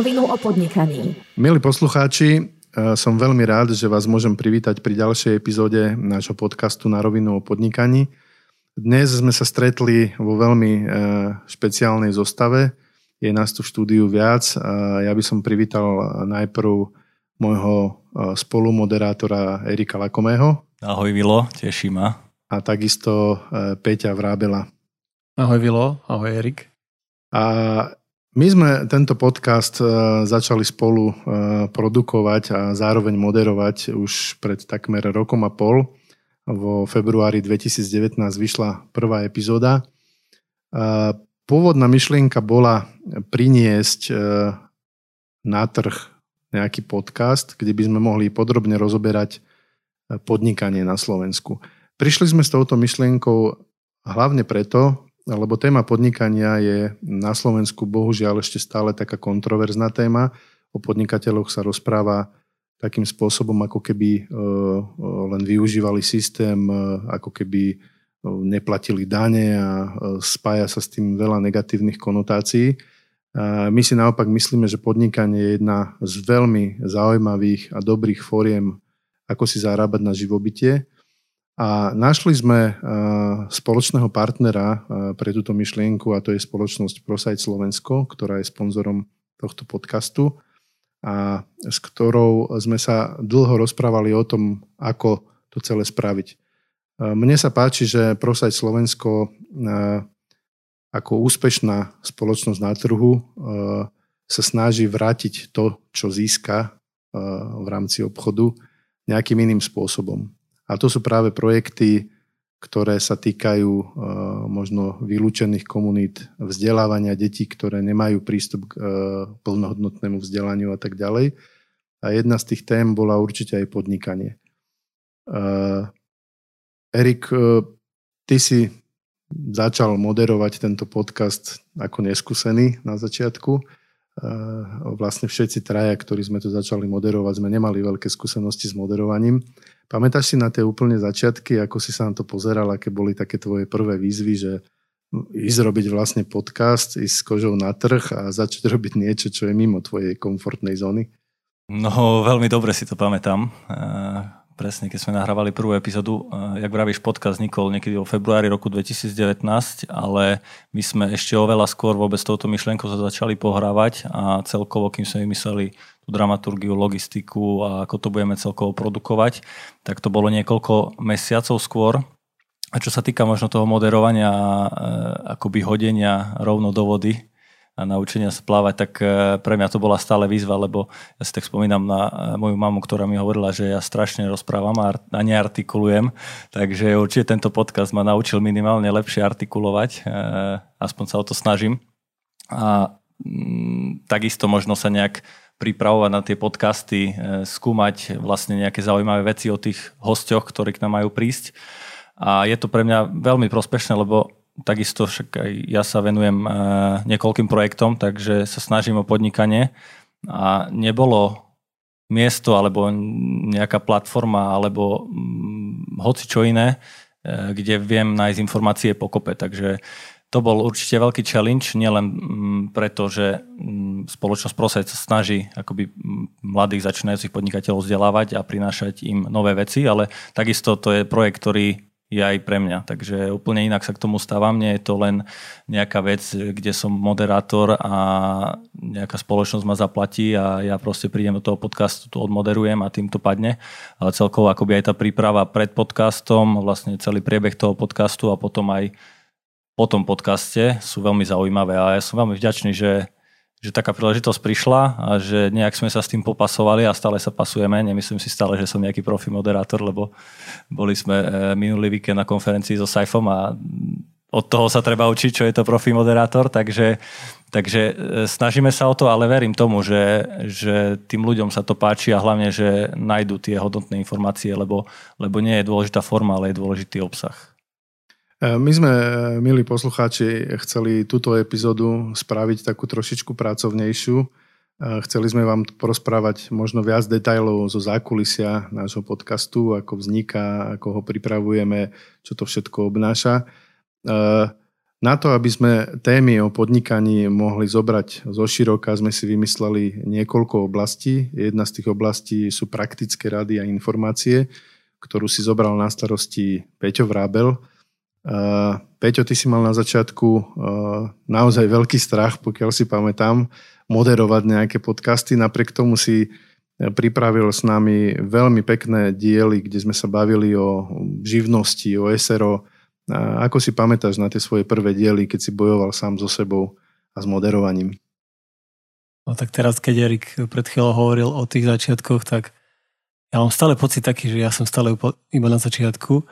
rovinu o podnikaní. Milí poslucháči, e, som veľmi rád, že vás môžem privítať pri ďalšej epizóde nášho podcastu Na rovinu o podnikaní. Dnes sme sa stretli vo veľmi e, špeciálnej zostave. Je nás tu v štúdiu viac. Ja by som privítal najprv môjho e, spolumoderátora Erika Lakomého. Ahoj Vilo, teší ma. A takisto Peťa Vrábela. Ahoj Vilo, ahoj Erik. A my sme tento podcast e, začali spolu e, produkovať a zároveň moderovať už pred takmer rokom a pol. Vo februári 2019 vyšla prvá epizóda. E, pôvodná myšlienka bola priniesť na trh nejaký podcast, kde by sme mohli podrobne rozoberať podnikanie na Slovensku. Prišli sme s touto myšlienkou hlavne preto, lebo téma podnikania je na Slovensku bohužiaľ ešte stále taká kontroverzná téma. O podnikateľoch sa rozpráva takým spôsobom, ako keby e, e, len využívali systém, e, ako keby neplatili dane a spája sa s tým veľa negatívnych konotácií. My si naopak myslíme, že podnikanie je jedna z veľmi zaujímavých a dobrých fóriem, ako si zarábať na živobytie a našli sme spoločného partnera pre túto myšlienku a to je spoločnosť ProSite Slovensko, ktorá je sponzorom tohto podcastu a s ktorou sme sa dlho rozprávali o tom, ako to celé spraviť. Mne sa páči, že ProSite Slovensko ako úspešná spoločnosť na trhu sa snaží vrátiť to, čo získa v rámci obchodu nejakým iným spôsobom. A to sú práve projekty, ktoré sa týkajú uh, možno vylúčených komunít vzdelávania detí, ktoré nemajú prístup k uh, plnohodnotnému vzdelaniu a tak ďalej. A jedna z tých tém bola určite aj podnikanie. Uh, Erik, ty si začal moderovať tento podcast ako neskúsený na začiatku. Vlastne všetci traja, ktorí sme to začali moderovať, sme nemali veľké skúsenosti s moderovaním. Pamätáš si na tie úplne začiatky, ako si sa na to pozeral, aké boli také tvoje prvé výzvy, že ísť robiť vlastne podcast, ísť s kožou na trh a začať robiť niečo, čo je mimo tvojej komfortnej zóny? No, veľmi dobre si to pamätám. Presne, keď sme nahrávali prvú epizódu, jak vravíš, podcast vznikol niekedy vo februári roku 2019, ale my sme ešte oveľa skôr vôbec touto myšlienkou sa začali pohrávať a celkovo, kým sme vymysleli tú dramaturgiu, logistiku a ako to budeme celkovo produkovať, tak to bolo niekoľko mesiacov skôr. A čo sa týka možno toho moderovania, akoby hodenia rovno do vody, a naučenia sa plávať, tak e, pre mňa to bola stále výzva, lebo ja si tak spomínam na e, moju mamu, ktorá mi hovorila, že ja strašne rozprávam a neartikulujem, takže určite tento podcast ma naučil minimálne lepšie artikulovať, e, aspoň sa o to snažím. A mm, takisto možno sa nejak pripravovať na tie podcasty, skúmať vlastne nejaké zaujímavé veci o tých hostoch, ktorí k nám majú prísť. A je to pre mňa veľmi prospešné, lebo takisto však aj ja sa venujem eh, niekoľkým projektom, takže sa snažím o podnikanie a nebolo miesto alebo nejaká platforma alebo hm, hoci čo iné, eh, kde viem nájsť informácie pokope. Takže to bol určite veľký challenge, nielen hm, preto, že hm, spoločnosť Prosec sa snaží akoby mladých začínajúcich podnikateľov vzdelávať a prinášať im nové veci, ale takisto to je projekt, ktorý je aj pre mňa. Takže úplne inak sa k tomu stávam. Nie je to len nejaká vec, kde som moderátor a nejaká spoločnosť ma zaplatí a ja proste prídem do toho podcastu, tu odmoderujem a tým to padne. Ale celkovo akoby aj tá príprava pred podcastom, vlastne celý priebeh toho podcastu a potom aj po tom podcaste sú veľmi zaujímavé a ja som veľmi vďačný, že že taká príležitosť prišla a že nejak sme sa s tým popasovali a stále sa pasujeme. Nemyslím si stále, že som nejaký profi moderátor, lebo boli sme e, minulý víkend na konferencii so Saifom a od toho sa treba učiť, čo je to profi moderátor, takže, takže e, snažíme sa o to, ale verím tomu, že, že tým ľuďom sa to páči a hlavne, že nájdú tie hodnotné informácie, lebo, lebo nie je dôležitá forma, ale je dôležitý obsah. E, my sme, e, milí poslucháči, chceli túto epizódu spraviť takú trošičku pracovnejšiu. E, chceli sme vám porozprávať možno viac detajlov zo zákulisia nášho podcastu, ako vzniká, ako ho pripravujeme, čo to všetko obnáša. Na to, aby sme témy o podnikaní mohli zobrať zo široka, sme si vymysleli niekoľko oblastí. Jedna z tých oblastí sú praktické rady a informácie, ktorú si zobral na starosti Peťo Vrábel. Peťo, ty si mal na začiatku naozaj veľký strach, pokiaľ si pamätám, moderovať nejaké podcasty. Napriek tomu si pripravil s nami veľmi pekné diely, kde sme sa bavili o živnosti, o SRO, ako si pamätáš na tie svoje prvé diely, keď si bojoval sám so sebou a s moderovaním? No tak teraz, keď Erik pred chvíľou hovoril o tých začiatkoch, tak ja mám stále pocit taký, že ja som stále iba na začiatku.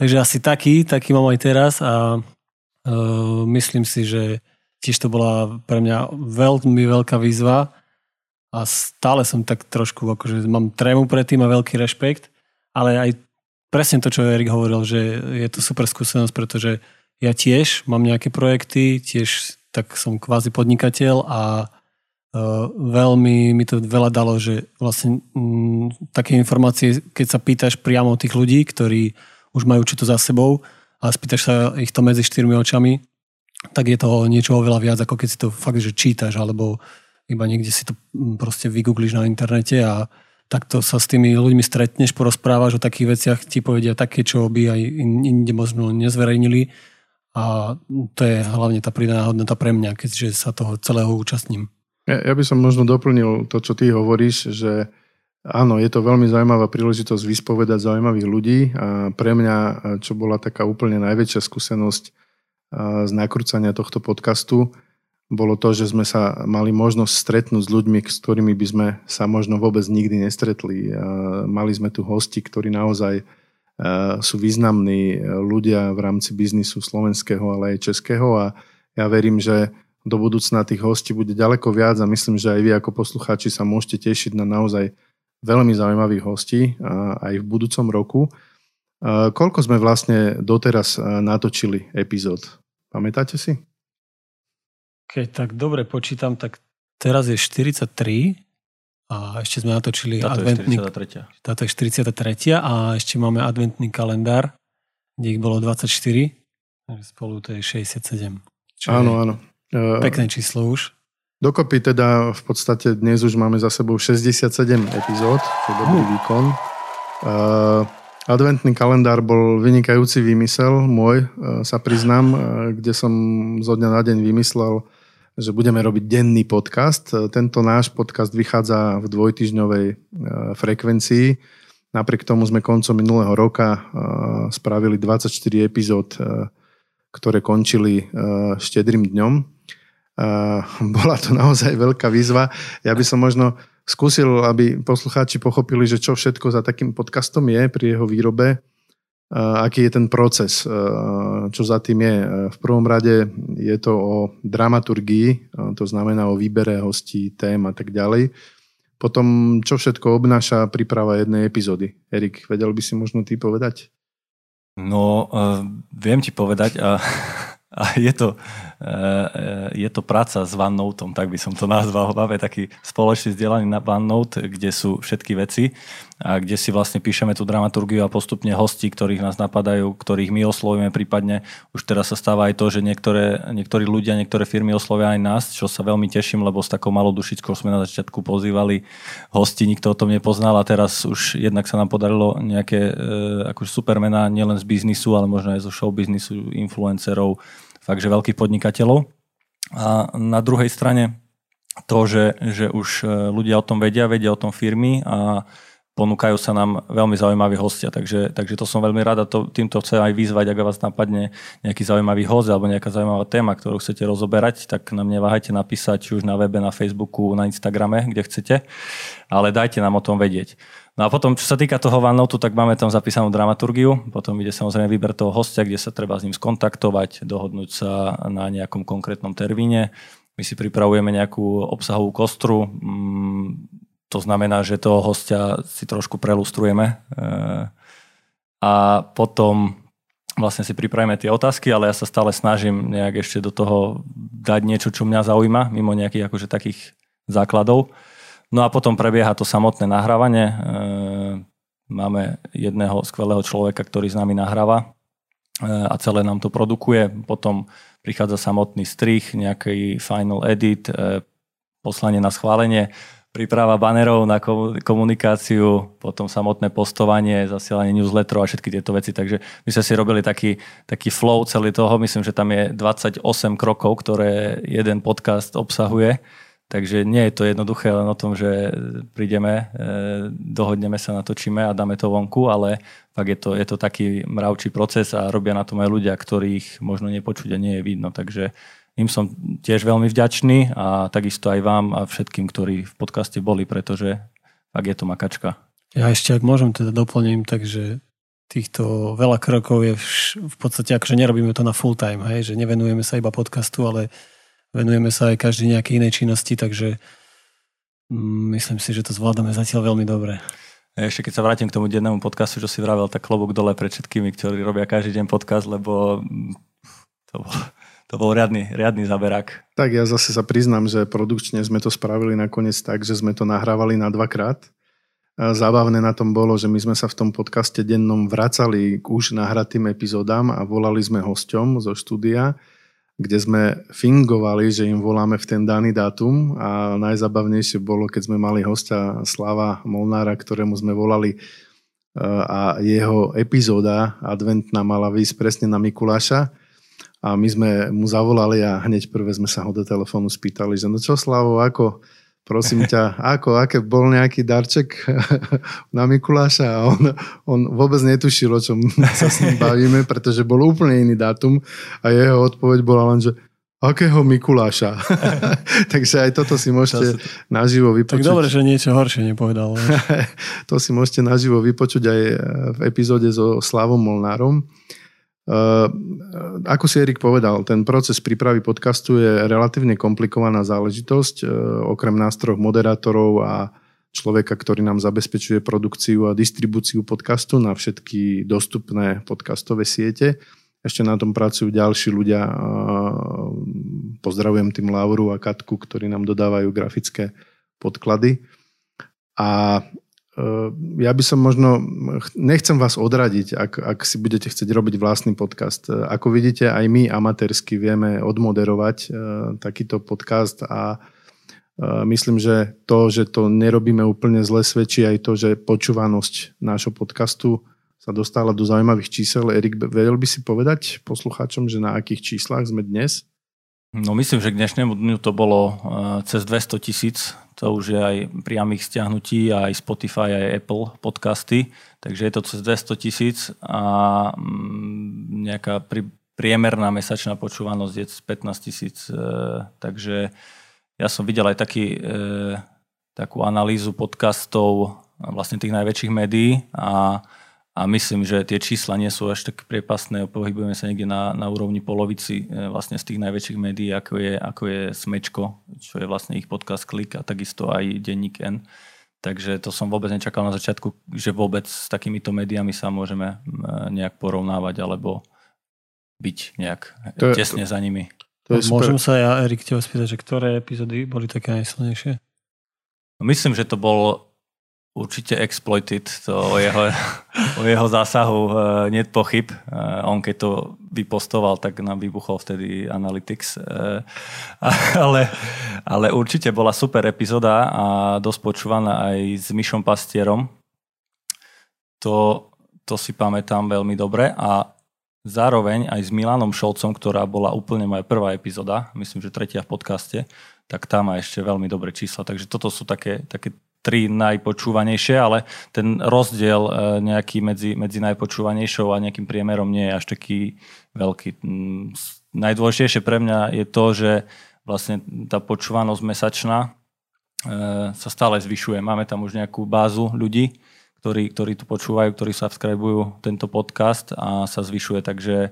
Takže asi taký, taký mám aj teraz a uh, myslím si, že tiež to bola pre mňa veľmi veľká výzva a stále som tak trošku, akože mám trému pred tým a veľký rešpekt, ale aj presne to, čo Erik hovoril, že je to super skúsenosť, pretože ja tiež mám nejaké projekty, tiež tak som kvázi podnikateľ a uh, veľmi mi to veľa dalo, že vlastne m, mm, také informácie, keď sa pýtaš priamo tých ľudí, ktorí už majú čo to za sebou a spýtaš sa ich to medzi štyrmi očami, tak je to niečo oveľa viac, ako keď si to fakt, že čítaš, alebo iba niekde si to mm, proste vygoogliš na internete a takto sa s tými ľuďmi stretneš, porozprávaš o takých veciach, ti povedia také, čo by aj inde možno nezverejnili. A to je hlavne tá pridaná hodnota pre mňa, keďže sa toho celého účastním. Ja, ja by som možno doplnil to, čo ty hovoríš, že áno, je to veľmi zaujímavá príležitosť vyspovedať zaujímavých ľudí a pre mňa, čo bola taká úplne najväčšia skúsenosť z nakrúcania tohto podcastu, bolo to, že sme sa mali možnosť stretnúť s ľuďmi, s ktorými by sme sa možno vôbec nikdy nestretli. Mali sme tu hosti, ktorí naozaj sú významní ľudia v rámci biznisu slovenského, ale aj českého a ja verím, že do budúcna tých hostí bude ďaleko viac a myslím, že aj vy ako poslucháči sa môžete tešiť na naozaj veľmi zaujímavých hostí aj v budúcom roku. Koľko sme vlastne doteraz natočili epizód? Pamätáte si? Keď tak dobre počítam, tak teraz je 43 a ešte sme natočili Táto adventný... Je 43. Táto je 43 a ešte máme adventný kalendár, kde ich bolo 24. Takže spolu to je 67. Áno, áno. E, pekné číslo už. Dokopy teda v podstate dnes už máme za sebou 67 epizód, to je dobrý uh. výkon. Uh, adventný kalendár bol vynikajúci výmysel môj, uh, sa priznám, uh, kde som zo dňa na deň vymyslel že budeme robiť denný podcast. Tento náš podcast vychádza v dvojtyžňovej e, frekvencii. Napriek tomu sme koncom minulého roka e, spravili 24 epizód, e, ktoré končili štedrým dňom. Bola to naozaj veľká výzva. Ja by som možno skúsil, aby poslucháči pochopili, že čo všetko za takým podcastom je pri jeho výrobe aký je ten proces, čo za tým je. V prvom rade je to o dramaturgii, to znamená o výbere hostí, tém a tak ďalej. Potom, čo všetko obnáša príprava jednej epizódy. Erik, vedel by si možno ty povedať? No, uh, viem ti povedať a a je to, eh, je to práca s OneNote, tak by som to nazval. Máme taký spoločný vzdelaný na OneNote, kde sú všetky veci a kde si vlastne píšeme tú dramaturgiu a postupne hosti, ktorých nás napadajú, ktorých my oslovíme prípadne. Už teraz sa stáva aj to, že niektoré, niektorí ľudia, niektoré firmy oslovia aj nás, čo sa veľmi teším, lebo s takou malou dušičkou sme na začiatku pozývali hosti, nikto o tom nepoznal a teraz už jednak sa nám podarilo nejaké e, akože supermená nielen z biznisu, ale možno aj zo show biznisu, influencerov, fakt, že veľkých podnikateľov. A na druhej strane to, že, že už e, ľudia o tom vedia, vedia o tom firmy a ponúkajú sa nám veľmi zaujímaví hostia, takže, takže to som veľmi rád a to, týmto chcem aj vyzvať, ak vás napadne nejaký zaujímavý host alebo nejaká zaujímavá téma, ktorú chcete rozoberať, tak nám neváhajte napísať či už na webe, na Facebooku, na Instagrame, kde chcete, ale dajte nám o tom vedieť. No a potom, čo sa týka toho OneNote, tak máme tam zapísanú dramaturgiu, potom ide samozrejme výber toho hostia, kde sa treba s ním skontaktovať, dohodnúť sa na nejakom konkrétnom termíne. My si pripravujeme nejakú obsahovú kostru, mm, to znamená, že toho hostia si trošku prelustrujeme eh, a potom vlastne si pripravíme tie otázky, ale ja sa stále snažím nejak ešte do toho dať niečo, čo mňa zaujíma, mimo nejakých akože takých základov. No a potom prebieha to samotné nahrávanie. E, máme jedného skvelého človeka, ktorý s nami nahráva a celé nám to produkuje. Potom prichádza samotný strich, nejaký final edit, poslanie na schválenie príprava banerov na komunikáciu, potom samotné postovanie, zasielanie newsletterov a všetky tieto veci. Takže my sme si robili taký, taký flow celý toho. Myslím, že tam je 28 krokov, ktoré jeden podcast obsahuje. Takže nie je to jednoduché len o tom, že prídeme, e, dohodneme sa, natočíme a dáme to vonku, ale fakt je to, je to taký mravčí proces a robia na tom aj ľudia, ktorých možno nepočuť a nie je vidno. Takže im som tiež veľmi vďačný a takisto aj vám a všetkým, ktorí v podcaste boli, pretože ak je to makačka. Ja ešte, ak môžem teda doplním, takže týchto veľa krokov je v podstate akože nerobíme to na full time, hej, že nevenujeme sa iba podcastu, ale venujeme sa aj každý nejakej inej činnosti, takže mm, myslím si, že to zvládame zatiaľ veľmi dobre. Ešte keď sa vrátim k tomu dennému podcastu, čo si vravel, tak klobúk dole pred všetkými, ktorí robia každý deň podcast, lebo to bolo, to bol riadny, riadny zaberák. Tak ja zase sa priznám, že produkčne sme to spravili nakoniec tak, že sme to nahrávali na dvakrát. Zábavné na tom bolo, že my sme sa v tom podcaste dennom vracali k už nahratým epizódám a volali sme hosťom zo štúdia, kde sme fingovali, že im voláme v ten daný dátum. A najzabavnejšie bolo, keď sme mali hostia Slava Molnára, ktorému sme volali a jeho epizóda adventná mala výjsť presne na Mikuláša. A my sme mu zavolali a hneď prvé sme sa ho do telefónu spýtali, že no čo Slavo, ako, prosím ťa, ako, aké bol nejaký darček na Mikuláša a on, on vôbec netušil, o čom sa s ním bavíme, pretože bol úplne iný dátum a jeho odpoveď bola len, že akého Mikuláša. Takže aj toto si môžete naživo vypočuť. Tak dobre, že niečo horšie nepovedal. to si môžete naživo vypočuť aj v epizóde so Slavom Molnárom. Uh, ako si Erik povedal, ten proces prípravy podcastu je relatívne komplikovaná záležitosť. Uh, okrem nástrojov moderátorov a človeka, ktorý nám zabezpečuje produkciu a distribúciu podcastu na všetky dostupné podcastové siete. Ešte na tom pracujú ďalší ľudia. Uh, pozdravujem tým Lauru a Katku, ktorí nám dodávajú grafické podklady. A ja by som možno, nechcem vás odradiť, ak, ak si budete chcieť robiť vlastný podcast. Ehm, ako vidíte, aj my amatérsky vieme odmoderovať ehm, takýto podcast a myslím, že to, že to nerobíme úplne zle, svedčí aj to, že počúvanosť nášho podcastu sa dostala do zaujímavých čísel. Erik, vedel by si povedať poslucháčom, že na akých číslach sme dnes? No myslím, že k dnešnému dňu to bolo uh, cez 200 tisíc. To už je aj priamých stiahnutí, aj Spotify, aj Apple podcasty. Takže je to cez 200 tisíc a um, nejaká pri, priemerná mesačná počúvanosť je 15 tisíc. Uh, takže ja som videl aj taký, uh, takú analýzu podcastov vlastne tých najväčších médií a a myslím, že tie čísla nie sú až tak priepasné, pohybujeme sa niekde na, na úrovni polovici e, vlastne z tých najväčších médií, ako je, ako je Smečko, čo je vlastne ich podcast Klik a takisto aj Denník N. Takže to som vôbec nečakal na začiatku, že vôbec s takýmito médiami sa môžeme nejak porovnávať alebo byť nejak to je, tesne to, za nimi. To je Môžem sa ja, Erik, teba spýtať, že ktoré epizódy boli také najsilnejšie? Myslím, že to bol určite exploited, to o jeho, o jeho zásahu uh, nie pochyb. Uh, on keď to vypostoval, tak nám vybuchol vtedy Analytics. Uh, ale, ale určite bola super epizóda a dosť počúvaná aj s Myšom Pastierom. To, to si pamätám veľmi dobre a zároveň aj s Milanom Šolcom, ktorá bola úplne moja prvá epizóda, myslím, že tretia v podcaste, tak tam má ešte veľmi dobré čísla. Takže toto sú také, také tri najpočúvanejšie, ale ten rozdiel e, nejaký medzi, medzi najpočúvanejšou a nejakým priemerom nie je až taký veľký. Mm, najdôležitejšie pre mňa je to, že vlastne tá počúvanosť mesačná e, sa stále zvyšuje. Máme tam už nejakú bázu ľudí, ktorí, ktorí tu počúvajú, ktorí subscribujú tento podcast a sa zvyšuje, takže e,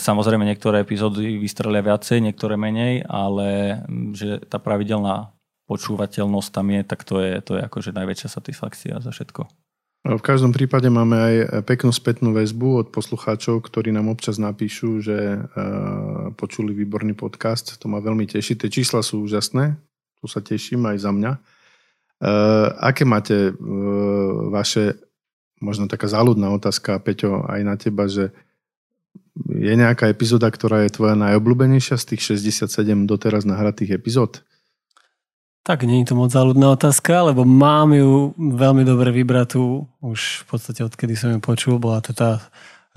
samozrejme niektoré epizódy vystrelia viacej, niektoré menej, ale mm, že tá pravidelná počúvateľnosť tam je, tak to je, to je akože najväčšia satisfakcia za všetko. V každom prípade máme aj peknú spätnú väzbu od poslucháčov, ktorí nám občas napíšu, že uh, počuli výborný podcast. To ma veľmi teší. Tie čísla sú úžasné. Tu sa teším aj za mňa. Uh, aké máte uh, vaše, možno taká záľudná otázka, Peťo, aj na teba, že je nejaká epizóda, ktorá je tvoja najobľúbenejšia z tých 67 doteraz nahratých epizód? Tak je to moc záľudná otázka, lebo mám ju veľmi dobre vybratú. Už v podstate odkedy som ju počul, bola to tá,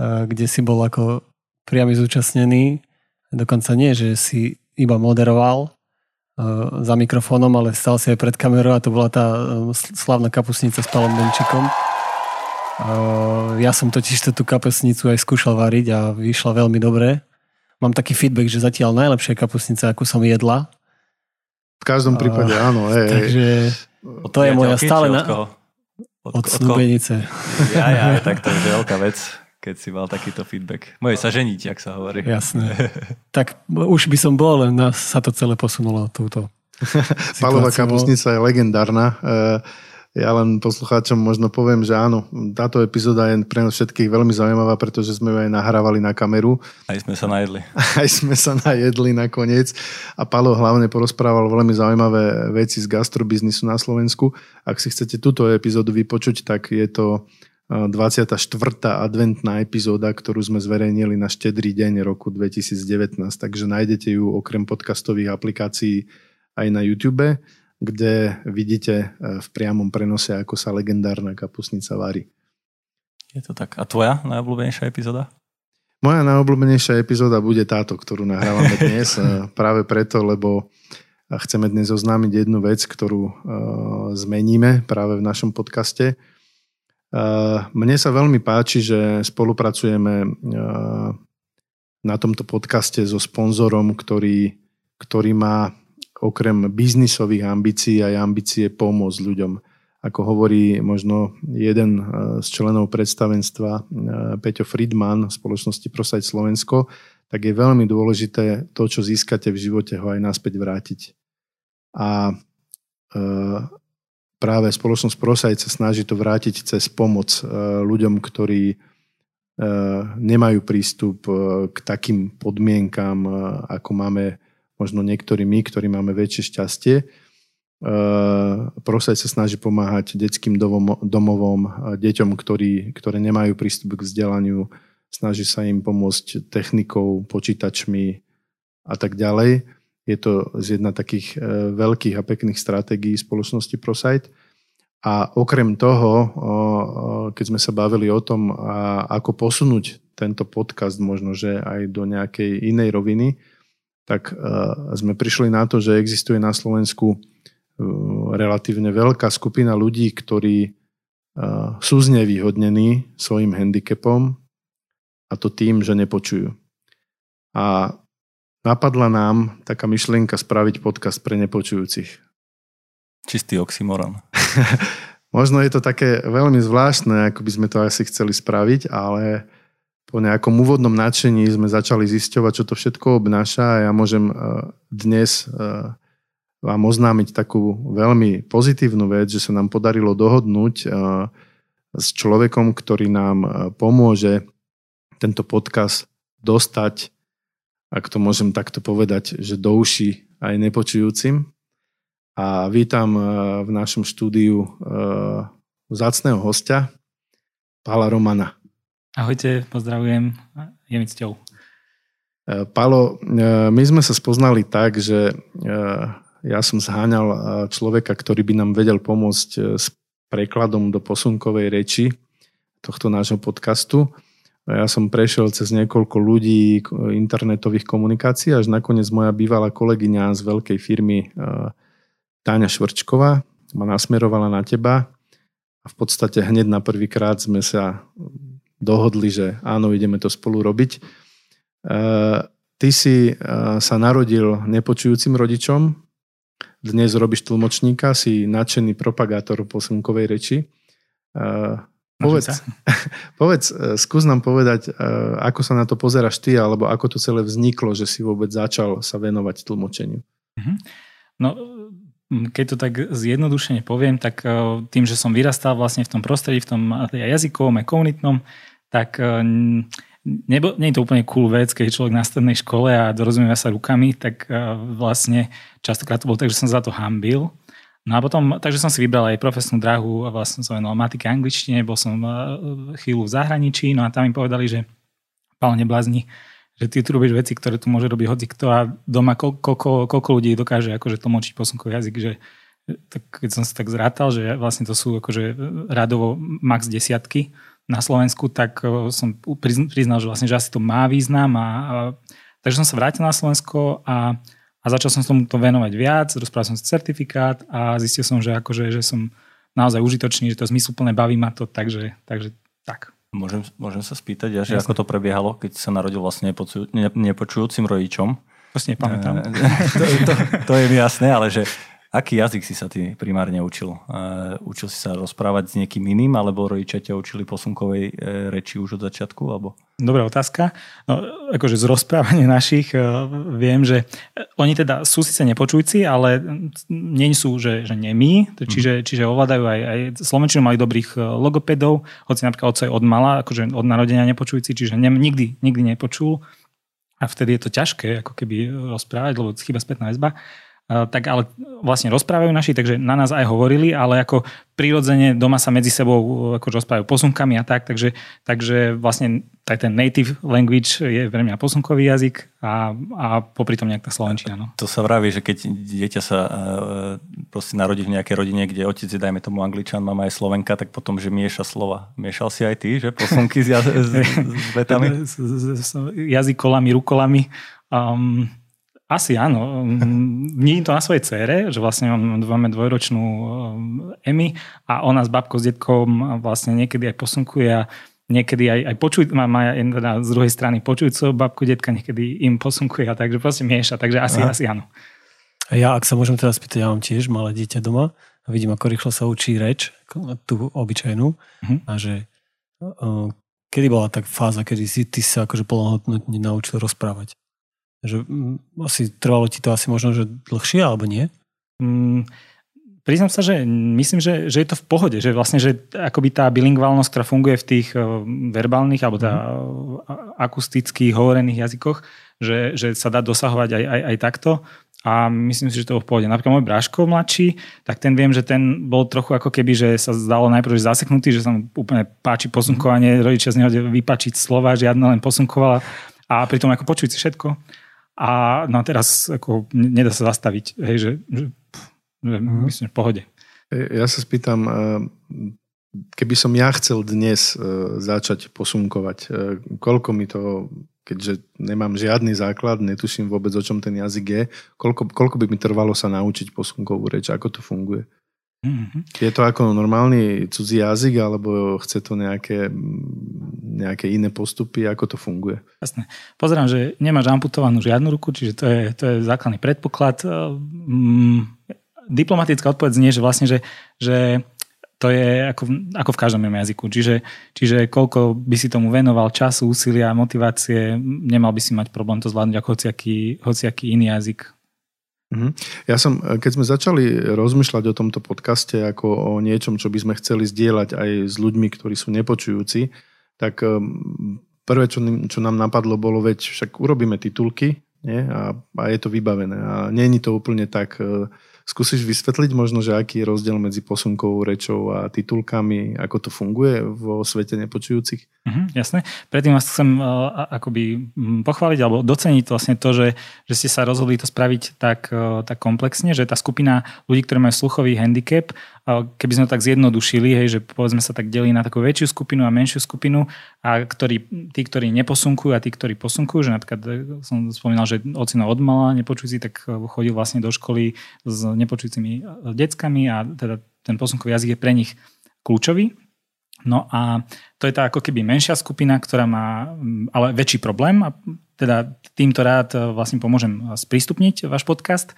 e, kde si bol ako priamy zúčastnený. Dokonca nie, že si iba moderoval uh, za mikrofónom, ale stal si aj pred kamerou a to bola tá uh, slavná kapusnica s Palom Benčikom. Uh, ja som totiž tú kapusnicu aj skúšal variť a vyšla veľmi dobre. Mám taký feedback, že zatiaľ najlepšia kapusnica, akú som jedla. V každom prípade uh, áno. Hej, takže to je moja stále... Na... Od, od snúbenice. Ja, ja, tak to je veľká vec keď si mal takýto feedback. Moje sa ženiť, ak sa hovorí. Jasné. tak už by som bol, len sa to celé posunulo túto Palová kapusnica je legendárna. E, ja len poslucháčom možno poviem, že áno, táto epizóda je pre nás všetkých veľmi zaujímavá, pretože sme ju aj nahrávali na kameru. Aj sme sa najedli. Aj sme sa najedli nakoniec. A Palo hlavne porozprával veľmi zaujímavé veci z gastrobiznisu na Slovensku. Ak si chcete túto epizódu vypočuť, tak je to 24. adventná epizóda, ktorú sme zverejnili na štedrý deň roku 2019, takže nájdete ju okrem podcastových aplikácií aj na YouTube, kde vidíte e, v priamom prenose, ako sa legendárna kapusnica varí. Je to tak. A tvoja najobľúbenejšia epizóda? Moja najobľúbenejšia epizóda bude táto, ktorú nahrávame dnes. E, práve preto, lebo chceme dnes oznámiť jednu vec, ktorú e, zmeníme práve v našom podcaste. Eh, mne sa veľmi páči, že spolupracujeme eh, na tomto podcaste so sponzorom, ktorý, ktorý má okrem biznisových ambícií aj ambície pomôcť ľuďom. Ako hovorí možno jeden eh, z členov predstavenstva, Peťo Friedman spoločnosti Prosať Slovensko, tak je veľmi dôležité to, čo získate v živote, ho aj naspäť vrátiť. A práve spoločnosť Prosajt sa snaží to vrátiť cez pomoc e, ľuďom, ktorí e, nemajú prístup e, k takým podmienkám, ako máme možno niektorí my, ktorí máme väčšie šťastie. Prosajt sa snaží pomáhať detským domovom, deťom, ktorí, ktoré nemajú prístup k vzdelaniu, snaží sa im pomôcť technikou, počítačmi a tak ďalej. Je to z jedna takých e, veľkých a pekných stratégií spoločnosti ProSite. A okrem toho, keď sme sa bavili o tom, ako posunúť tento podcast možno, že aj do nejakej inej roviny, tak e, sme prišli na to, že existuje na Slovensku e, relatívne veľká skupina ľudí, ktorí sú znevýhodnení svojim handicapom a to tým, že nepočujú. A napadla nám taká myšlienka spraviť podcast pre nepočujúcich. Čistý oxymoron. Možno je to také veľmi zvláštne, ako by sme to asi chceli spraviť, ale po nejakom úvodnom nadšení sme začali zisťovať, čo to všetko obnáša a ja môžem eh, dnes eh, vám oznámiť takú veľmi pozitívnu vec, že sa nám podarilo dohodnúť eh, s človekom, ktorý nám pomôže tento podcast dostať ak to môžem takto povedať, že do uši aj nepočujúcim. A vítam v našom štúdiu vzácného hostia, Pála Romana. Ahojte, pozdravujem, je mi cťou. E, Pálo, my sme sa spoznali tak, že ja som zháňal človeka, ktorý by nám vedel pomôcť s prekladom do posunkovej reči tohto nášho podcastu. Ja som prešiel cez niekoľko ľudí internetových komunikácií, až nakoniec moja bývalá kolegyňa z veľkej firmy Táňa Švrčková ma nasmerovala na teba a v podstate hneď na prvýkrát sme sa dohodli, že áno, ideme to spolu robiť. Eh, ty si eh, sa narodil nepočujúcim rodičom, dnes robíš tlmočníka, si nadšený propagátor posunkovej reči. Povedz, povedz, e, skús nám povedať, e, ako sa na to pozeráš ty, alebo ako to celé vzniklo, že si vôbec začal sa venovať tlmočeniu. Mhm. No, keď to tak zjednodušene poviem, tak e, tým, že som vyrastal vlastne v tom prostredí, v tom jazykovom aj komunitnom, tak nebo, nie je to úplne cool vec, keď je človek na strednej škole a dorozumieva sa rukami, tak vlastne častokrát to bolo tak, že som za to hambil. No a potom, takže som si vybral aj profesnú drahu a vlastne som venoval matike angličtine, bol som eh, chvíľu v zahraničí, no a tam mi povedali, že pál neblázni, že ty tu robíš veci, ktoré tu môže robiť hoci kto a doma koľko, koľko ľudí dokáže akože tlmočiť posunkový jazyk, že tak keď som sa tak zrátal, že vlastne to sú akože radovo max desiatky na Slovensku, tak som priznal, že vlastne že asi to má význam a, a takže som sa vrátil na Slovensko a, a začal som tomuto venovať viac, rozprával som si certifikát a zistil som, že akože, že som naozaj užitočný, že to zmysluplné baví ma to, takže, takže tak. Môžem, môžem sa spýtať, ja, že ako to prebiehalo, keď sa narodil vlastne nepočujúcim rodičom? To si nepamätám. to, to, to je mi jasné, ale že Aký jazyk si sa ty primárne učil? Uh, učil si sa rozprávať s niekým iným, alebo rodičia ťa učili posunkovej uh, reči už od začiatku? Alebo? Dobrá otázka. No, akože z rozprávania našich uh, viem, že oni teda sú síce nepočujúci, ale nie sú, že, že nemí, čiže, mm. čiže ovládajú aj, aj Slovenčinu, majú dobrých logopedov, hoci napríklad oco je od mala, akože od narodenia nepočujúci, čiže ne, nikdy, nikdy nepočul a vtedy je to ťažké ako keby rozprávať, lebo chyba spätná väzba tak ale vlastne rozprávajú naši, takže na nás aj hovorili, ale ako prirodzene doma sa medzi sebou ako rozprávajú posunkami a tak, takže, takže vlastne aj ten native language je pre mňa posunkový jazyk a, a popri tom nejaká slovenčina. No. To sa vraví, že keď dieťa sa uh, proste narodí v nejakej rodine, kde otec je, dajme tomu angličan, mama je slovenka, tak potom, že mieša slova. Miešal si aj ty, že posunky s, jaz- s, s vetami? S jazykolami, rukolami. Um, asi áno. Vidím to na svojej cére, že vlastne máme dvojročnú um, Emy a ona s babkou, s detkom vlastne niekedy aj posunkuje a niekedy aj, aj počuj, má, má teda z druhej strany počujúcu babku, detka niekedy im posunkuje a takže proste mieša, takže asi, Aha. asi áno. Ja, ak sa môžem teraz spýtať, ja mám tiež malé dieťa doma a vidím, ako rýchlo sa učí reč, tú obyčajnú uh-huh. a že uh, kedy bola tak fáza, kedy si ty sa akože plnohodnotne naučil rozprávať? Že, mm, asi trvalo ti to asi možno, že dlhšie, alebo nie? Mm, priznám sa, že myslím, že, že je to v pohode, že vlastne, že akoby tá bilingválnosť, ktorá funguje v tých uh, verbálnych alebo tá mm. akustických hovorených jazykoch, že, že sa dá dosahovať aj, aj, aj takto a myslím si, že to v pohode. Napríklad môj bráško mladší, tak ten viem, že ten bol trochu ako keby, že sa zdalo najprv že zaseknutý, že sa mu úplne páči posunkovanie, rodičia z neho vypačiť slova, žiadne len posunkovala a pritom ako počujúci všetko. A no teraz ako nedá sa zastaviť, hej, že, že, že uh-huh. myslím, v pohode. Ja sa spýtam, eh, keby som ja chcel dnes eh, začať posunkovať, koľko mi to, keďže nemám žiadny základ, netuším vôbec, o čom ten jazyk je, koľko, koľko by mi trvalo sa naučiť posunkovú reč, ako to funguje? Mm-hmm. Je to ako normálny cudzí jazyk, alebo chce to nejaké, nejaké iné postupy? Ako to funguje? Jasné. Pozerám, že nemáš amputovanú žiadnu ruku, čiže to je, to je základný predpoklad. Mm, diplomatická odpoveď znie, že vlastne, že, že to je ako, ako v každom jazyku. Čiže, čiže koľko by si tomu venoval času, úsilia, motivácie, nemal by si mať problém to zvládnuť ako hociaký, hociaký iný jazyk. Mhm. Ja som, keď sme začali rozmýšľať o tomto podcaste ako o niečom, čo by sme chceli zdieľať aj s ľuďmi, ktorí sú nepočujúci, tak um, prvé, čo, čo nám napadlo, bolo, veď však urobíme titulky nie? A, a je to vybavené. A je to úplne tak uh, Skúsiš vysvetliť možno, že aký je rozdiel medzi posunkovou rečou a titulkami, ako to funguje vo svete nepočujúcich? Mhm, jasné. Predtým vás chcem uh, akoby pochváliť alebo doceniť vlastne to, že, že ste sa rozhodli to spraviť tak, uh, tak komplexne, že tá skupina ľudí, ktorí majú sluchový handicap, keby sme to tak zjednodušili, hej, že povedzme sa tak delí na takú väčšiu skupinu a menšiu skupinu a ktorí, tí, ktorí neposunkujú a tí, ktorí posunkujú, že napríklad som spomínal, že ocino odmala nepočujúci, tak chodil vlastne do školy s nepočujúcimi e, deckami a teda ten posunkový jazyk je pre nich kľúčový. No a to je tá ako keby menšia skupina, ktorá má ale väčší problém a teda týmto rád vlastne pomôžem sprístupniť váš podcast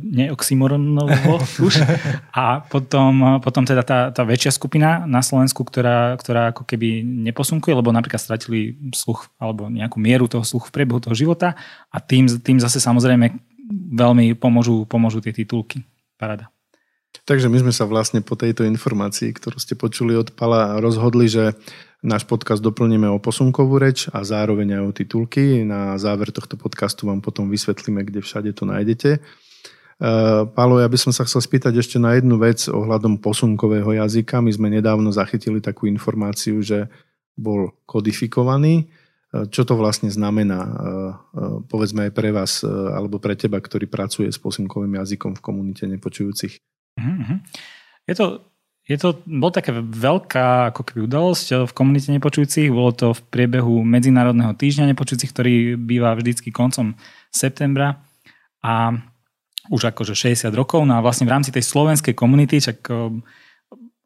neoxymoronovo už. A potom, potom teda tá, tá väčšia skupina na Slovensku, ktorá, ktorá ako keby neposunkuje, lebo napríklad stratili sluch alebo nejakú mieru toho sluchu v priebehu toho života a tým, tým zase samozrejme veľmi pomôžu, pomôžu tie titulky. Parada. Takže my sme sa vlastne po tejto informácii, ktorú ste počuli od Pala, rozhodli, že náš podcast doplníme o posunkovú reč a zároveň aj o titulky. Na záver tohto podcastu vám potom vysvetlíme, kde všade to nájdete. Eh, Pálo, ja by som sa chcel spýtať ešte na jednu vec ohľadom posunkového jazyka. My sme nedávno zachytili takú informáciu, že bol kodifikovaný. Čo to vlastne znamená, povedzme aj pre vás, alebo pre teba, ktorý pracuje s posunkovým jazykom v komunite nepočujúcich. Mm-hmm. Je to, je to, bol taká veľká ako keby udalosť v komunite nepočujúcich. Bolo to v priebehu Medzinárodného týždňa nepočujúcich, ktorý býva vždycky koncom septembra. A už akože 60 rokov. No a vlastne v rámci tej slovenskej komunity, čak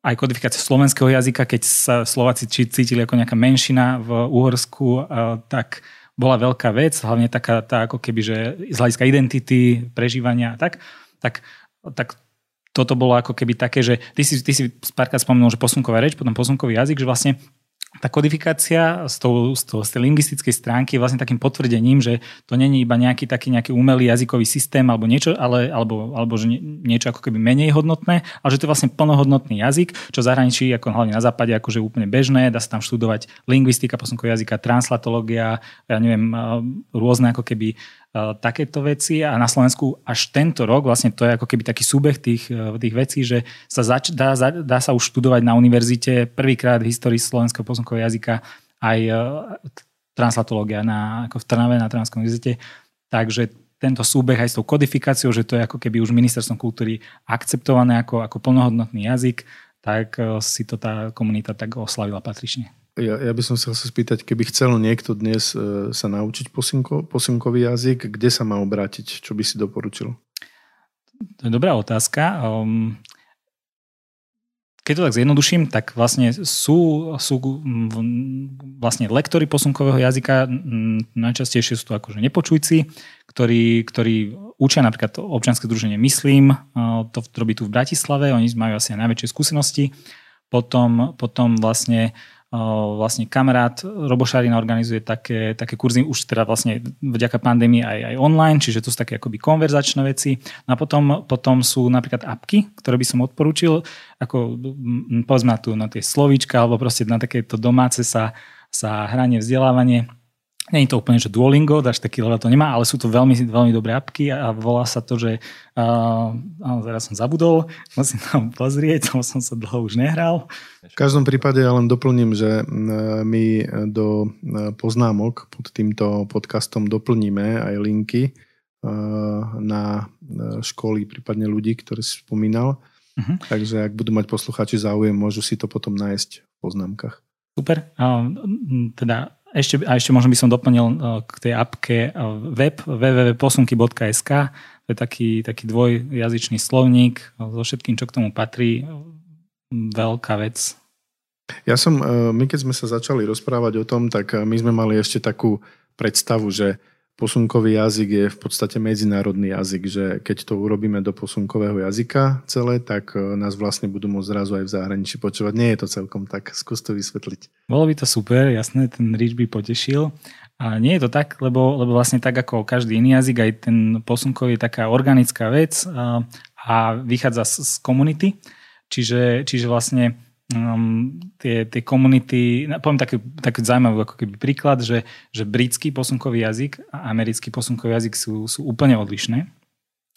aj kodifikácia slovenského jazyka, keď sa Slováci cítili ako nejaká menšina v Uhorsku, tak bola veľká vec, hlavne taká tá ako keby, že z hľadiska identity, prežívania a tak, tak, tak toto bolo ako keby také, že ty si, ty si párkrát spomenul, že posunková reč, potom posunkový jazyk, že vlastne tá kodifikácia z, toho, z, toho, z tej lingvistickej stránky je vlastne takým potvrdením, že to není iba nejaký taký nejaký umelý jazykový systém alebo niečo, ale, alebo, alebo že niečo ako keby menej hodnotné, ale že to je vlastne plnohodnotný jazyk, čo zahraničí, ako hlavne na západe, akože úplne bežné, dá sa tam študovať lingvistika, posunkového jazyka, translatológia, ja neviem, rôzne ako keby takéto veci a na Slovensku až tento rok, vlastne to je ako keby taký súbeh tých, e, tých vecí, že sa zač- dá, dá sa už študovať na univerzite prvýkrát v histórii slovenského posunkového jazyka aj e, translatológia na, ako v Trnave na Trnavskom univerzite. Takže tento súbeh aj s tou kodifikáciou, že to je ako keby už ministerstvom kultúry akceptované ako, ako plnohodnotný jazyk, tak e, si to tá komunita tak oslavila patrične. Ja, ja by som sa chcel spýtať, keby chcel niekto dnes e, sa naučiť posunko, posunkový jazyk, kde sa má obrátiť? Čo by si doporučil? To je dobrá otázka. Um, keď to tak zjednoduším, tak vlastne sú, sú vlastne lektory posunkového jazyka, najčastejšie sú to akože nepočujci, ktorí, ktorí učia napríklad občianske združenie Myslím, to robí tu v Bratislave, oni majú asi aj najväčšie skúsenosti. Potom, potom vlastne vlastne kamarát Robo Šarina organizuje také, také kurzy už teda vlastne vďaka pandémii aj, aj online, čiže to sú také akoby konverzačné veci. No a potom, potom sú napríklad apky, ktoré by som odporúčil, ako povedzme na, tu, na tie slovíčka alebo proste na takéto domáce sa, sa hranie, vzdelávanie Není to úplne, že Duolingo, až taký level to nemá, ale sú to veľmi, veľmi dobré apky a volá sa to, že uh, áno, teraz som zabudol, musím tam pozrieť, to som sa dlho už nehral. V každom prípade ja len doplním, že my do poznámok pod týmto podcastom doplníme aj linky na školy, prípadne ľudí, ktoré si spomínal. Uh-huh. Takže ak budú mať posluchači záujem, môžu si to potom nájsť v poznámkach. Super. Teda ešte, a ešte možno by som doplnil e, k tej apke e, web www.posunky.sk to je taký, taký dvojjazyčný slovník so všetkým, čo k tomu patrí. Veľká vec. Ja som, e, my keď sme sa začali rozprávať o tom, tak my sme mali ešte takú predstavu, že Posunkový jazyk je v podstate medzinárodný jazyk, že keď to urobíme do posunkového jazyka celé, tak e, nás vlastne budú môcť zrazu aj v zahraničí počúvať. Nie je to celkom tak, skús to vysvetliť. Bolo by to super, jasné, ten reach by potešil. A nie je to tak, lebo, lebo vlastne tak ako každý iný jazyk, aj ten posunkový je taká organická vec a, a vychádza z, z komunity. Čiže, čiže vlastne um, tie, tie komunity, poviem taký, taký zaujímavý ako keby príklad, že, že britský posunkový jazyk a americký posunkový jazyk sú, sú úplne odlišné.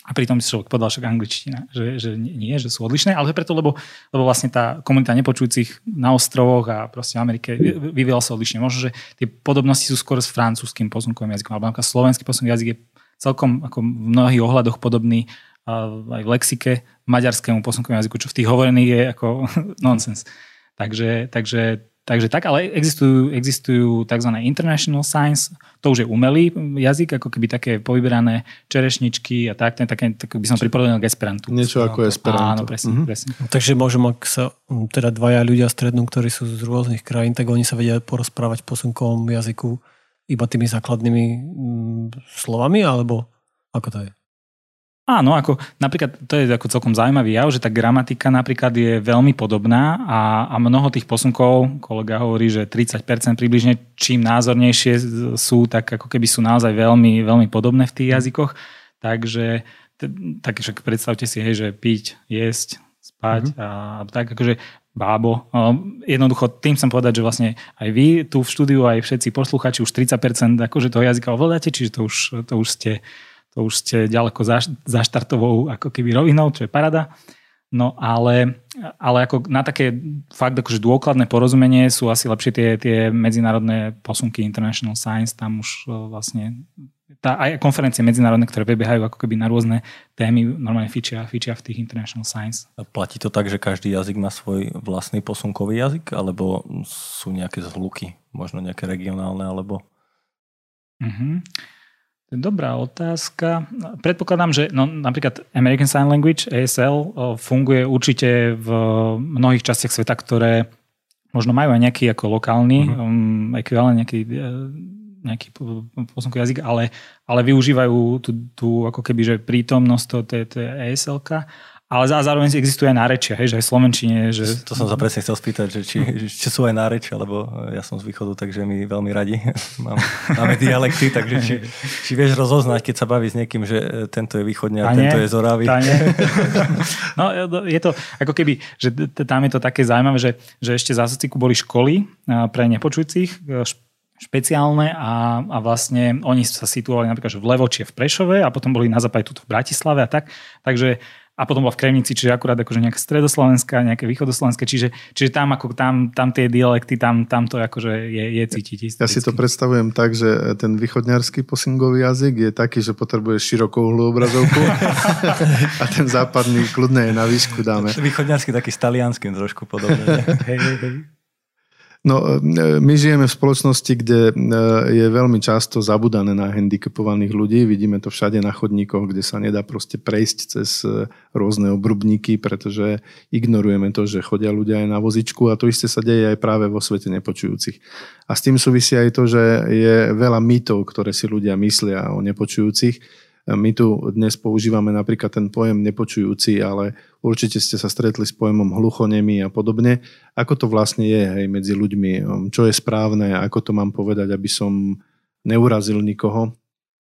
A pritom si človek povedal však angličtina, že, že nie, že sú odlišné, ale preto, lebo, lebo vlastne tá komunita nepočujúcich na ostrovoch a proste v Amerike vyvíjala sa odlišne. Možno, že tie podobnosti sú skôr s francúzským posunkovým jazykom, alebo napríklad slovenský posunkový jazyk je celkom ako v mnohých ohľadoch podobný aj v lexike maďarskému posunkovému jazyku, čo v tých hovorených je ako nonsens. Takže, takže, takže tak, ale existujú, existujú tzv. international science, to už je umelý jazyk, ako keby také povyberané čerešničky a tak, ten, také, tak by som pripovedal k Esperantu. Niečo ako Esperanto. Áno, presne, mm-hmm. presne. Takže môžem, ak sa teda dvaja ľudia strednú, ktorí sú z rôznych krajín, tak oni sa vedia porozprávať v posunkovom jazyku iba tými základnými mm, slovami, alebo ako to je? Áno, ako napríklad to je ako celkom zaujímavý jav, že tá gramatika napríklad je veľmi podobná a, a mnoho tých posunkov, kolega hovorí, že 30% približne čím názornejšie sú, tak ako keby sú naozaj veľmi, veľmi podobné v tých jazykoch. Takže tak však predstavte si, hej, že piť, jesť, spať mm-hmm. a tak akože bábo. Jednoducho tým chcem povedať, že vlastne aj vy tu v štúdiu, aj všetci posluchači už 30% akože toho jazyka ovládate, čiže to už, to už ste to už ste ďaleko za, za štartovou ako keby rovinou, čo je parada. No ale, ale ako na také fakt akože dôkladné porozumenie sú asi lepšie tie, tie medzinárodné posunky International Science, tam už e, vlastne tá, aj konferencie medzinárodné, ktoré prebiehajú ako keby na rôzne témy, normálne fičia, fičia v tých International Science. A platí to tak, že každý jazyk má svoj vlastný posunkový jazyk, alebo sú nejaké zhluky, možno nejaké regionálne, alebo... Uh-huh. To je dobrá otázka. Predpokladám, že no, napríklad American Sign Language, ASL, funguje určite v mnohých častiach sveta, ktoré možno majú aj nejaký ako lokálny uh-huh. um, ekvivalent, nejaký, e, nejaký posunkový jazyk, ale, ale využívajú tú, tú ako keby, že prítomnosť to, to, to ASL-ka ale zároveň existuje aj nárečia, hej, že aj v Slovenčine. Že... To som sa presne chcel spýtať, že či, či sú aj nárečia, lebo ja som z východu, takže my veľmi radi Mám, máme dialekty, takže či, či vieš rozoznať, keď sa baví s niekým, že tento je východne a tento je z Oravy. No je to ako keby, že tam je to také zaujímavé, že, že ešte za sociku boli školy pre nepočujúcich, špeciálne a, a vlastne oni sa situovali napríklad že v Levočie v Prešove a potom boli na západe tu v Bratislave a tak. Takže a potom bola v Kremnici, čiže akurát akože nejaká stredoslovenská, nejaké východoslovenské, čiže, čiže tam, ako, tam, tam tie dialekty, tam, tam to akože je, je cítiť. Historicky. Ja si to predstavujem tak, že ten východňarský posingový jazyk je taký, že potrebuje širokú uhlu obrazovku a ten západný kľudne je na výšku dáme. Východňarský taký s talianským trošku podobne. hej, hej, hej. No, e, my žijeme v spoločnosti, kde e, je veľmi často zabudané na handicapovaných ľudí. Vidíme to všade na chodníkoch, kde sa nedá proste prejsť cez e, rôzne obrubníky, pretože ignorujeme to, že chodia ľudia aj na vozičku a to isté sa deje aj práve vo svete nepočujúcich. A s tým súvisí aj to, že je veľa mýtov, ktoré si ľudia myslia o nepočujúcich my tu dnes používame napríklad ten pojem nepočujúci, ale určite ste sa stretli s pojmom hluchonemy a podobne. Ako to vlastne je hej, medzi ľuďmi? Um, čo je správne? Ako to mám povedať, aby som neurazil nikoho?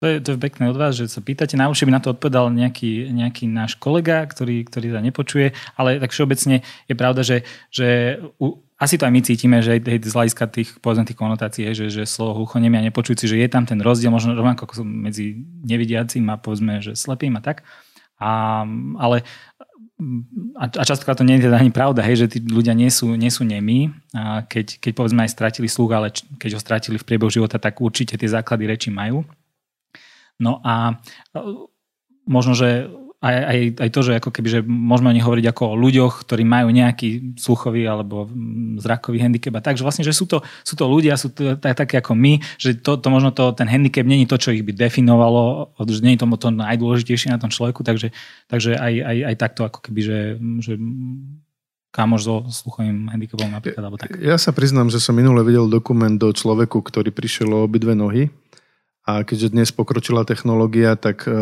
To je, to je pekné od vás, že sa pýtate. Najlepšie by na to odpovedal nejaký, nejaký náš kolega, ktorý, ktorý sa nepočuje, ale tak všeobecne je pravda, že, že asi to aj my cítime, že hej, z hľadiska tých, povedzme, tých konotácií, že, že slovo hluchonemi a nepočujúci, že je tam ten rozdiel, možno rovnako ako medzi nevidiacím a povedzme, že slepým a tak. A, ale a, a častokrát to nie je teda ani pravda, hej, že tí ľudia nie sú, nie sú nemí, a keď, keď povedzme aj stratili sluch, ale keď ho stratili v priebehu života, tak určite tie základy reči majú. No a možno, že aj, aj, aj to, že ako keby, že môžeme o nich hovoriť ako o ľuďoch, ktorí majú nejaký sluchový alebo zrakový handicap a tak, že vlastne, že sú to, sú to ľudia, sú to tak, také ako my, že to, to možno to, ten handicap není to, čo ich by definovalo, že je to to najdôležitejšie na tom človeku, takže, takže aj, aj, aj takto ako keby, že, že kamoš so sluchovým handicapom napríklad, alebo tak. Ja sa priznám, že som minule videl dokument do človeku, ktorý prišiel o obidve nohy a keďže dnes pokročila technológia, tak e, e,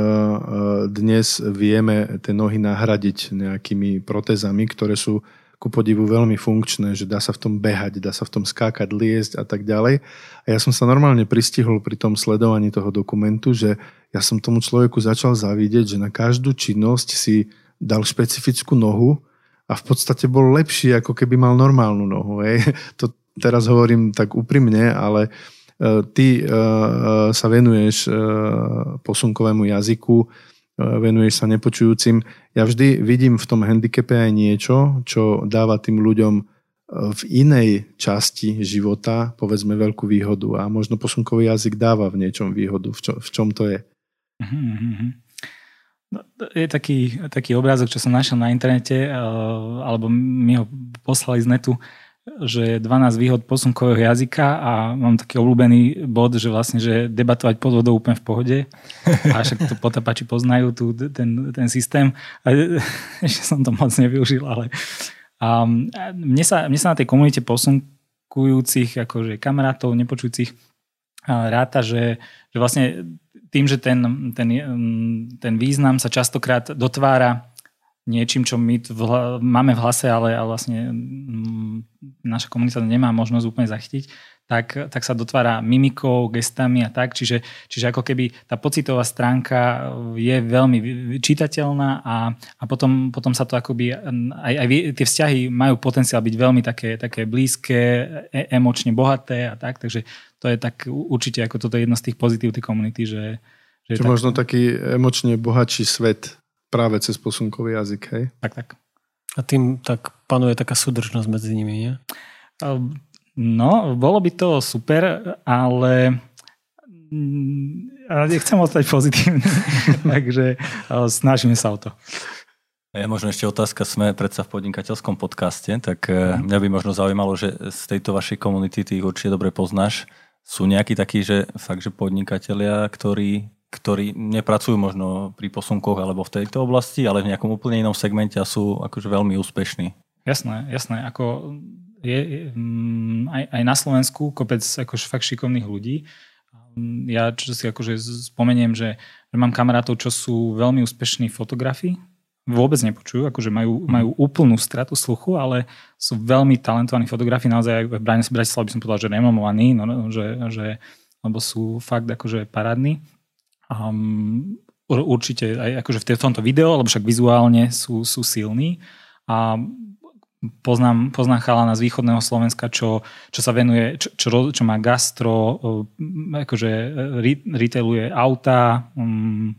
dnes vieme tie nohy nahradiť nejakými protezami, ktoré sú ku podivu veľmi funkčné, že dá sa v tom behať, dá sa v tom skákať, liesť a tak ďalej. A ja som sa normálne pristihol pri tom sledovaní toho dokumentu, že ja som tomu človeku začal zavidieť, že na každú činnosť si dal špecifickú nohu a v podstate bol lepší, ako keby mal normálnu nohu. Hej. To teraz hovorím tak úprimne, ale uh, ty e, e, sa venuješ posunkovému jazyku, venuješ sa nepočujúcim. Ja vždy vidím v tom handicape aj niečo, čo dáva tým ľuďom v inej časti života, povedzme, veľkú výhodu. A možno posunkový jazyk dáva v niečom výhodu. V, čo, v čom to je? Mm-hmm. No, je taký, taký obrázok, čo som našiel na internete, alebo mi ho poslali z netu, že 12 výhod posunkového jazyka a mám taký obľúbený bod, že vlastne, že debatovať pod vodou úplne v pohode a však to potapači poznajú tu, ten, ten systém. A ešte som to moc nevyužil, ale a mne, sa, mne sa na tej komunite posunkujúcich akože kamarátov, nepočujúcich ráta, že, že vlastne tým, že ten, ten, ten význam sa častokrát dotvára niečím, čo my v, máme v hlase, ale, ale vlastne m, naša komunita nemá možnosť úplne zachytiť, tak, tak sa dotvára mimikou, gestami a tak. Čiže, čiže ako keby tá pocitová stránka je veľmi čitateľná a, a potom, potom sa to akoby, aj, aj tie vzťahy majú potenciál byť veľmi také, také blízke, e, emočne bohaté a tak. Takže to je tak určite ako toto je jedno z tých pozitív tej komunity, že, že tak... možno taký emočne bohatší svet práve cez posunkový jazyk, hej? Tak, tak. A tým tak panuje taká súdržnosť medzi nimi, nie? No, bolo by to super, ale ale nechcem ostať pozitívny, takže snažíme sa o to. Je možno ešte otázka, sme predsa v podnikateľskom podcaste, tak e, mňa by možno zaujímalo, že z tejto vašej komunity, ty ich určite dobre poznáš, sú nejakí takí, že fakt, že podnikatelia, ktorí, ktorí nepracujú možno pri posunkoch alebo v tejto oblasti, ale v nejakom úplne inom segmente a sú akože veľmi úspešní. Jasné, jasné. Ako je, je mm, aj, aj na Slovensku kopec akože fakt šikovných ľudí. Ja čo si akože spomeniem, že, že mám kamarátov, čo sú veľmi úspešní fotografi, vôbec nepočujú, akože majú, mhm. majú úplnú stratu sluchu, ale sú veľmi talentovaní fotografi, naozaj v Brane Bratislava by som povedal, že remomovaní, no, no, že, že, lebo sú fakt akože parádni. Um, určite aj akože v tomto videu, lebo však vizuálne sú, sú silní. A poznám, poznám chalana z východného Slovenska, čo, čo sa venuje, čo, čo, čo má gastro, akože retailuje auta, um,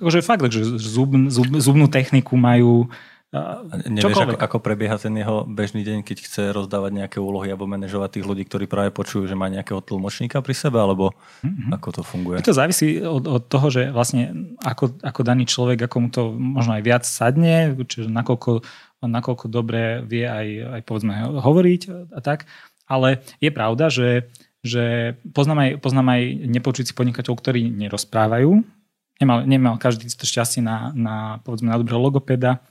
akože fakt, že zub, zub, zubnú techniku majú Nevieš, ako, ako prebieha ten jeho bežný deň, keď chce rozdávať nejaké úlohy alebo manažovať tých ľudí, ktorí práve počujú, že má nejakého tlmočníka pri sebe, alebo mm-hmm. ako to funguje? To závisí od, od toho, že vlastne ako, ako daný človek, ako mu to možno aj viac sadne, čiže nakoľko, nakoľko dobre vie aj, aj povedzme hovoriť a tak. Ale je pravda, že, že poznám aj, poznám aj nepočujúci podnikateľov, ktorí nerozprávajú, nemal, nemal každý to šťastie na, na, povedzme, na dobrého logopeda,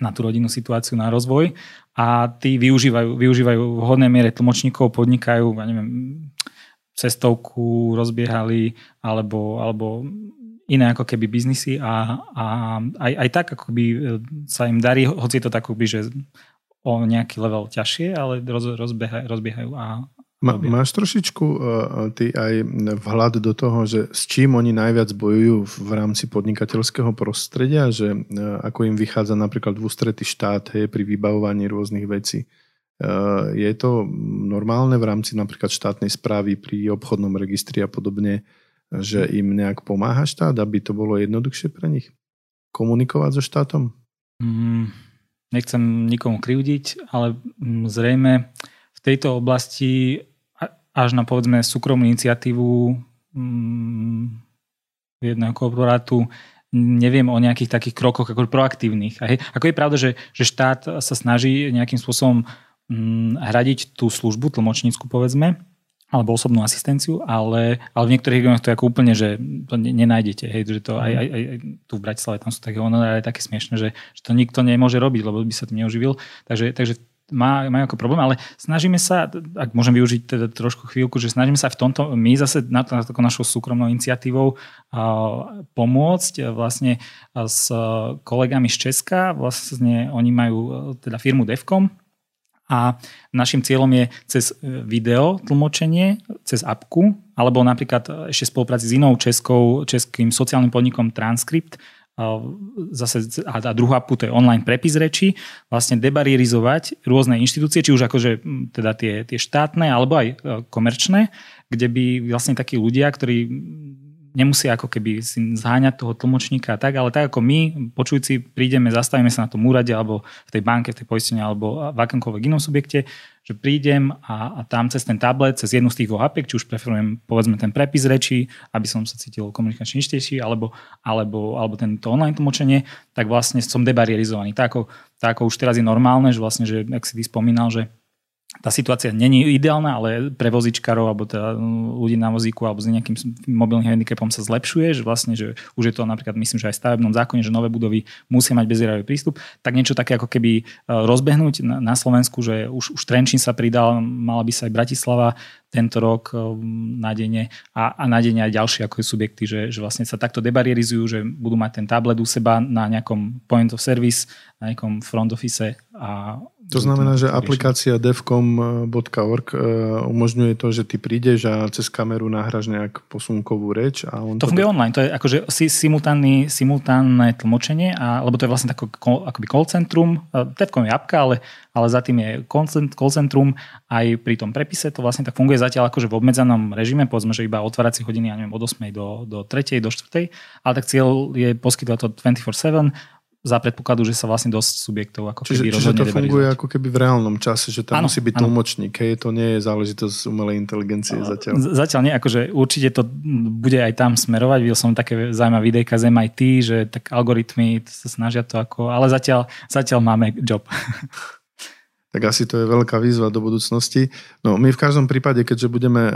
na tú rodinnú situáciu, na rozvoj. A tí využívajú, využívajú v hodnej miere tlmočníkov, podnikajú, ja neviem, cestovku rozbiehali alebo, alebo iné ako keby biznisy a, a aj, aj tak ako by sa im darí, hoci je to tak že o nejaký level ťažšie, ale roz, rozbiehajú, rozbiehajú a, Ma, máš trošičku uh, ty aj vhľad do toho, že s čím oni najviac bojujú v rámci podnikateľského prostredia, že uh, ako im vychádza napríklad v ústrety štát hej, pri vybavovaní rôznych vecí. Uh, je to normálne v rámci napríklad štátnej správy pri obchodnom registri a podobne, že im nejak pomáha štát, aby to bolo jednoduchšie pre nich? Komunikovať so štátom? Mm, nechcem nikomu krivdiť, ale mm, zrejme tejto oblasti až na povedzme súkromnú iniciatívu mm, jedného korporátu neviem o nejakých takých krokoch ako proaktívnych. Hej, ako je pravda, že, že štát sa snaží nejakým spôsobom mm, hradiť tú službu tlmočnícku povedzme, alebo osobnú asistenciu, ale, ale v niektorých regiónoch to je ako úplne, že to nenájdete. Hej, že to aj, aj, aj, tu v Bratislave tam sú také honoráre také smiešne, že, že to nikto nemôže robiť, lebo by sa tým neuživil. Takže, takže má, majú ako problém, ale snažíme sa, ak môžem využiť teda trošku chvíľku, že snažíme sa v tomto, my zase na na to našou súkromnou iniciatívou uh, pomôcť vlastne s kolegami z Česka, vlastne oni majú teda firmu Devcom, a našim cieľom je cez video tlmočenie, cez apku, alebo napríklad ešte spolupráci s inou českou, českým sociálnym podnikom Transkript, zase a druhá to je online prepis reči, vlastne debarierizovať rôzne inštitúcie, či už akože teda tie, tie štátne alebo aj e, komerčné, kde by vlastne takí ľudia, ktorí nemusia ako keby si zháňať toho tlmočníka a tak, ale tak ako my, počujúci, prídeme, zastavíme sa na tom úrade alebo v tej banke, v tej poistení alebo v akomkoľvek inom subjekte, že prídem a, a tam cez ten tablet, cez jednu z tých dvoch apiek, či už preferujem povedzme ten prepis reči, aby som sa cítil komunikačne istejší, alebo, alebo, alebo tento online tlmočenie, tak vlastne som debarierizovaný. Tak ako, tak ako už teraz je normálne, že vlastne, že ak si ty spomínal, že tá situácia není ideálna, ale pre vozičkarov alebo teda ľudí na vozíku alebo s nejakým mobilným handicapom sa zlepšuje, že vlastne, že už je to napríklad, myslím, že aj v stavebnom zákone, že nové budovy musia mať bezieravý prístup, tak niečo také ako keby e, rozbehnúť na, na Slovensku, že už, už Trenčín sa pridal, mala by sa aj Bratislava tento rok e, nádejne a, a nádejne aj ďalšie ako subjekty, že, že vlastne sa takto debarierizujú, že budú mať ten tablet u seba na nejakom point of service, na nejakom front office a to znamená, že aplikácia devcom.org e, umožňuje to, že ty prídeš a cez kameru nahráš nejak posunkovú reč. A on to, to funguje online, to je akože simultánne, simultánne tlmočenie, a, lebo to je vlastne tako, akoby call centrum. E, Devcom je apka, ale, ale za tým je call centrum. Aj pri tom prepise to vlastne tak funguje zatiaľ akože v obmedzenom režime, povedzme, že iba otváracie hodiny, ja neviem, od 8. do, do 3. do 4. Ale tak cieľ je poskytovať to 24-7 za predpokladu, že sa vlastne dosť subjektov ako čiže, keby čiže to funguje ako keby v reálnom čase, že tam ano, musí byť ano. tlmočník, hej, to nie je záležitosť umelej inteligencie no, zatiaľ. Zatiaľ nie, akože určite to bude aj tam smerovať, videl som také zaujímavé videjka z MIT, že tak algoritmy sa snažia to ako, ale zatiaľ, zatiaľ máme job. tak asi to je veľká výzva do budúcnosti. No my v každom prípade, keďže budeme e,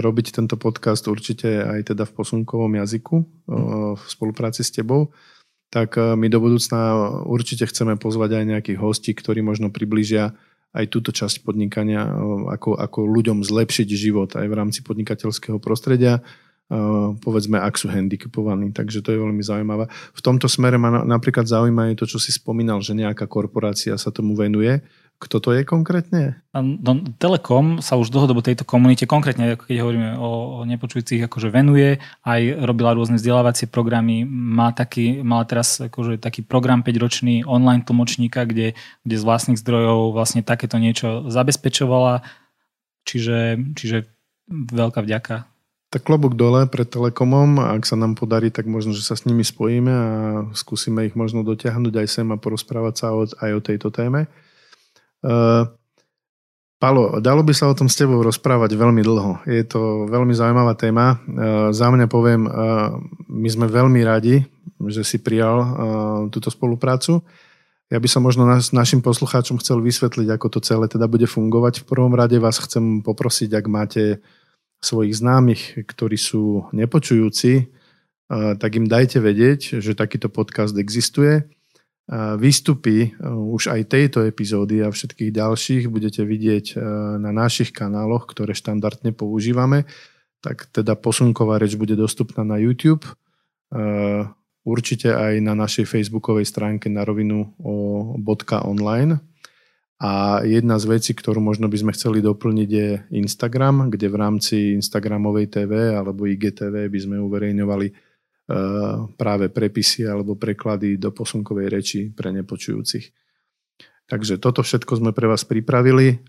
robiť tento podcast určite aj teda v posunkovom jazyku v spolupráci s tebou, tak e, my do budúcna určite chceme pozvať aj nejakých hostí, ktorí možno približia aj túto časť podnikania, ako, ako ľuďom zlepšiť život aj v rámci podnikateľského prostredia, povedzme, ak sú handicapovaní. Takže to je veľmi zaujímavé. V tomto smere ma napríklad zaujíma aj to, čo si spomínal, že nejaká korporácia sa tomu venuje kto to je konkrétne? No, Telekom sa už dlhodobo tejto komunite, konkrétne keď hovoríme o, o nepočujúcich, akože venuje, aj robila rôzne vzdelávacie programy, má taký, mala teraz akože taký program 5-ročný online tlmočníka, kde, kde z vlastných zdrojov vlastne takéto niečo zabezpečovala, čiže, čiže veľká vďaka. Tak klobúk dole pred Telekomom, ak sa nám podarí, tak možno, že sa s nimi spojíme a skúsime ich možno dotiahnuť aj sem a porozprávať sa aj o tejto téme. Uh, Palo, dalo by sa o tom s tebou rozprávať veľmi dlho. Je to veľmi zaujímavá téma. Uh, za mňa poviem, uh, my sme veľmi radi, že si prijal túto spoluprácu. Ja by som možno naš, našim poslucháčom chcel vysvetliť, ako to celé teda bude fungovať. V prvom rade vás chcem poprosiť, ak máte svojich známych, ktorí sú nepočujúci, tak im dajte vedieť, že takýto podcast existuje výstupy e, už aj tejto epizódy a všetkých ďalších budete vidieť e, na našich kanáloch, ktoré štandardne používame. Tak teda posunková reč bude dostupná na YouTube, e, určite aj na našej facebookovej stránke na rovinu .online. A jedna z vecí, ktorú možno by sme chceli doplniť je Instagram, kde v rámci Instagramovej TV alebo IGTV by sme uverejňovali práve prepisy alebo preklady do posunkovej reči pre nepočujúcich. Takže toto všetko sme pre vás pripravili.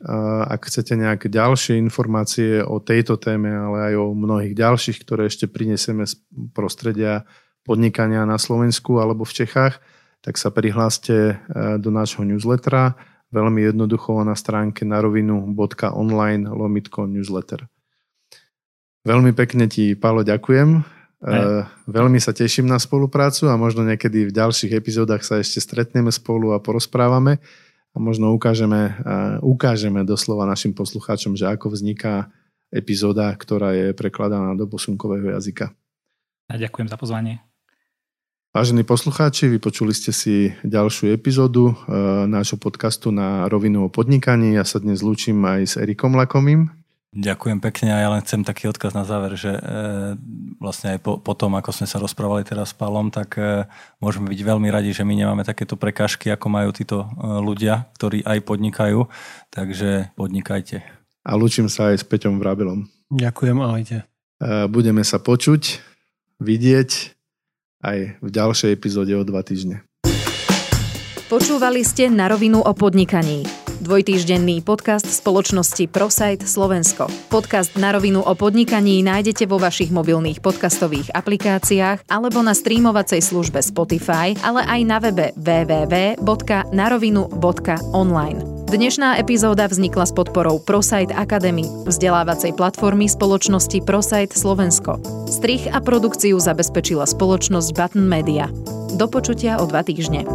Ak chcete nejaké ďalšie informácie o tejto téme, ale aj o mnohých ďalších, ktoré ešte prinesieme z prostredia podnikania na Slovensku alebo v Čechách, tak sa prihláste eh, do nášho newslettera veľmi jednoducho na stránke narovinu.online lomitko newsletter. Veľmi pekne ti, Pálo, ďakujem Uh, veľmi sa teším na spoluprácu a možno niekedy v ďalších epizódach sa ešte stretneme spolu a porozprávame a možno ukážeme, uh, ukážeme doslova našim poslucháčom, že ako vzniká epizóda, ktorá je prekladaná do posunkového jazyka. A ďakujem za pozvanie. Vážení poslucháči, vypočuli ste si ďalšiu epizódu uh, nášho podcastu na rovinu o podnikaní. Ja sa dnes lúčim aj s Erikom Lakomým. Ďakujem pekne a ja len chcem taký odkaz na záver, že e, vlastne aj po, po tom, ako sme sa rozprávali teraz s Palom, tak e, môžeme byť veľmi radi, že my nemáme takéto prekážky, ako majú títo e, ľudia, ktorí aj podnikajú, takže podnikajte. A lúčim sa aj s Peťom Vrabilom. Ďakujem, ahojte. E, budeme sa počuť, vidieť aj v ďalšej epizóde o dva týždne. Počúvali ste na rovinu o podnikaní dvojtýždenný podcast spoločnosti ProSite Slovensko. Podcast na rovinu o podnikaní nájdete vo vašich mobilných podcastových aplikáciách alebo na streamovacej službe Spotify, ale aj na webe www.narovinu.online. Dnešná epizóda vznikla s podporou ProSite Academy, vzdelávacej platformy spoločnosti ProSite Slovensko. Strich a produkciu zabezpečila spoločnosť Button Media. Do počutia o dva týždne.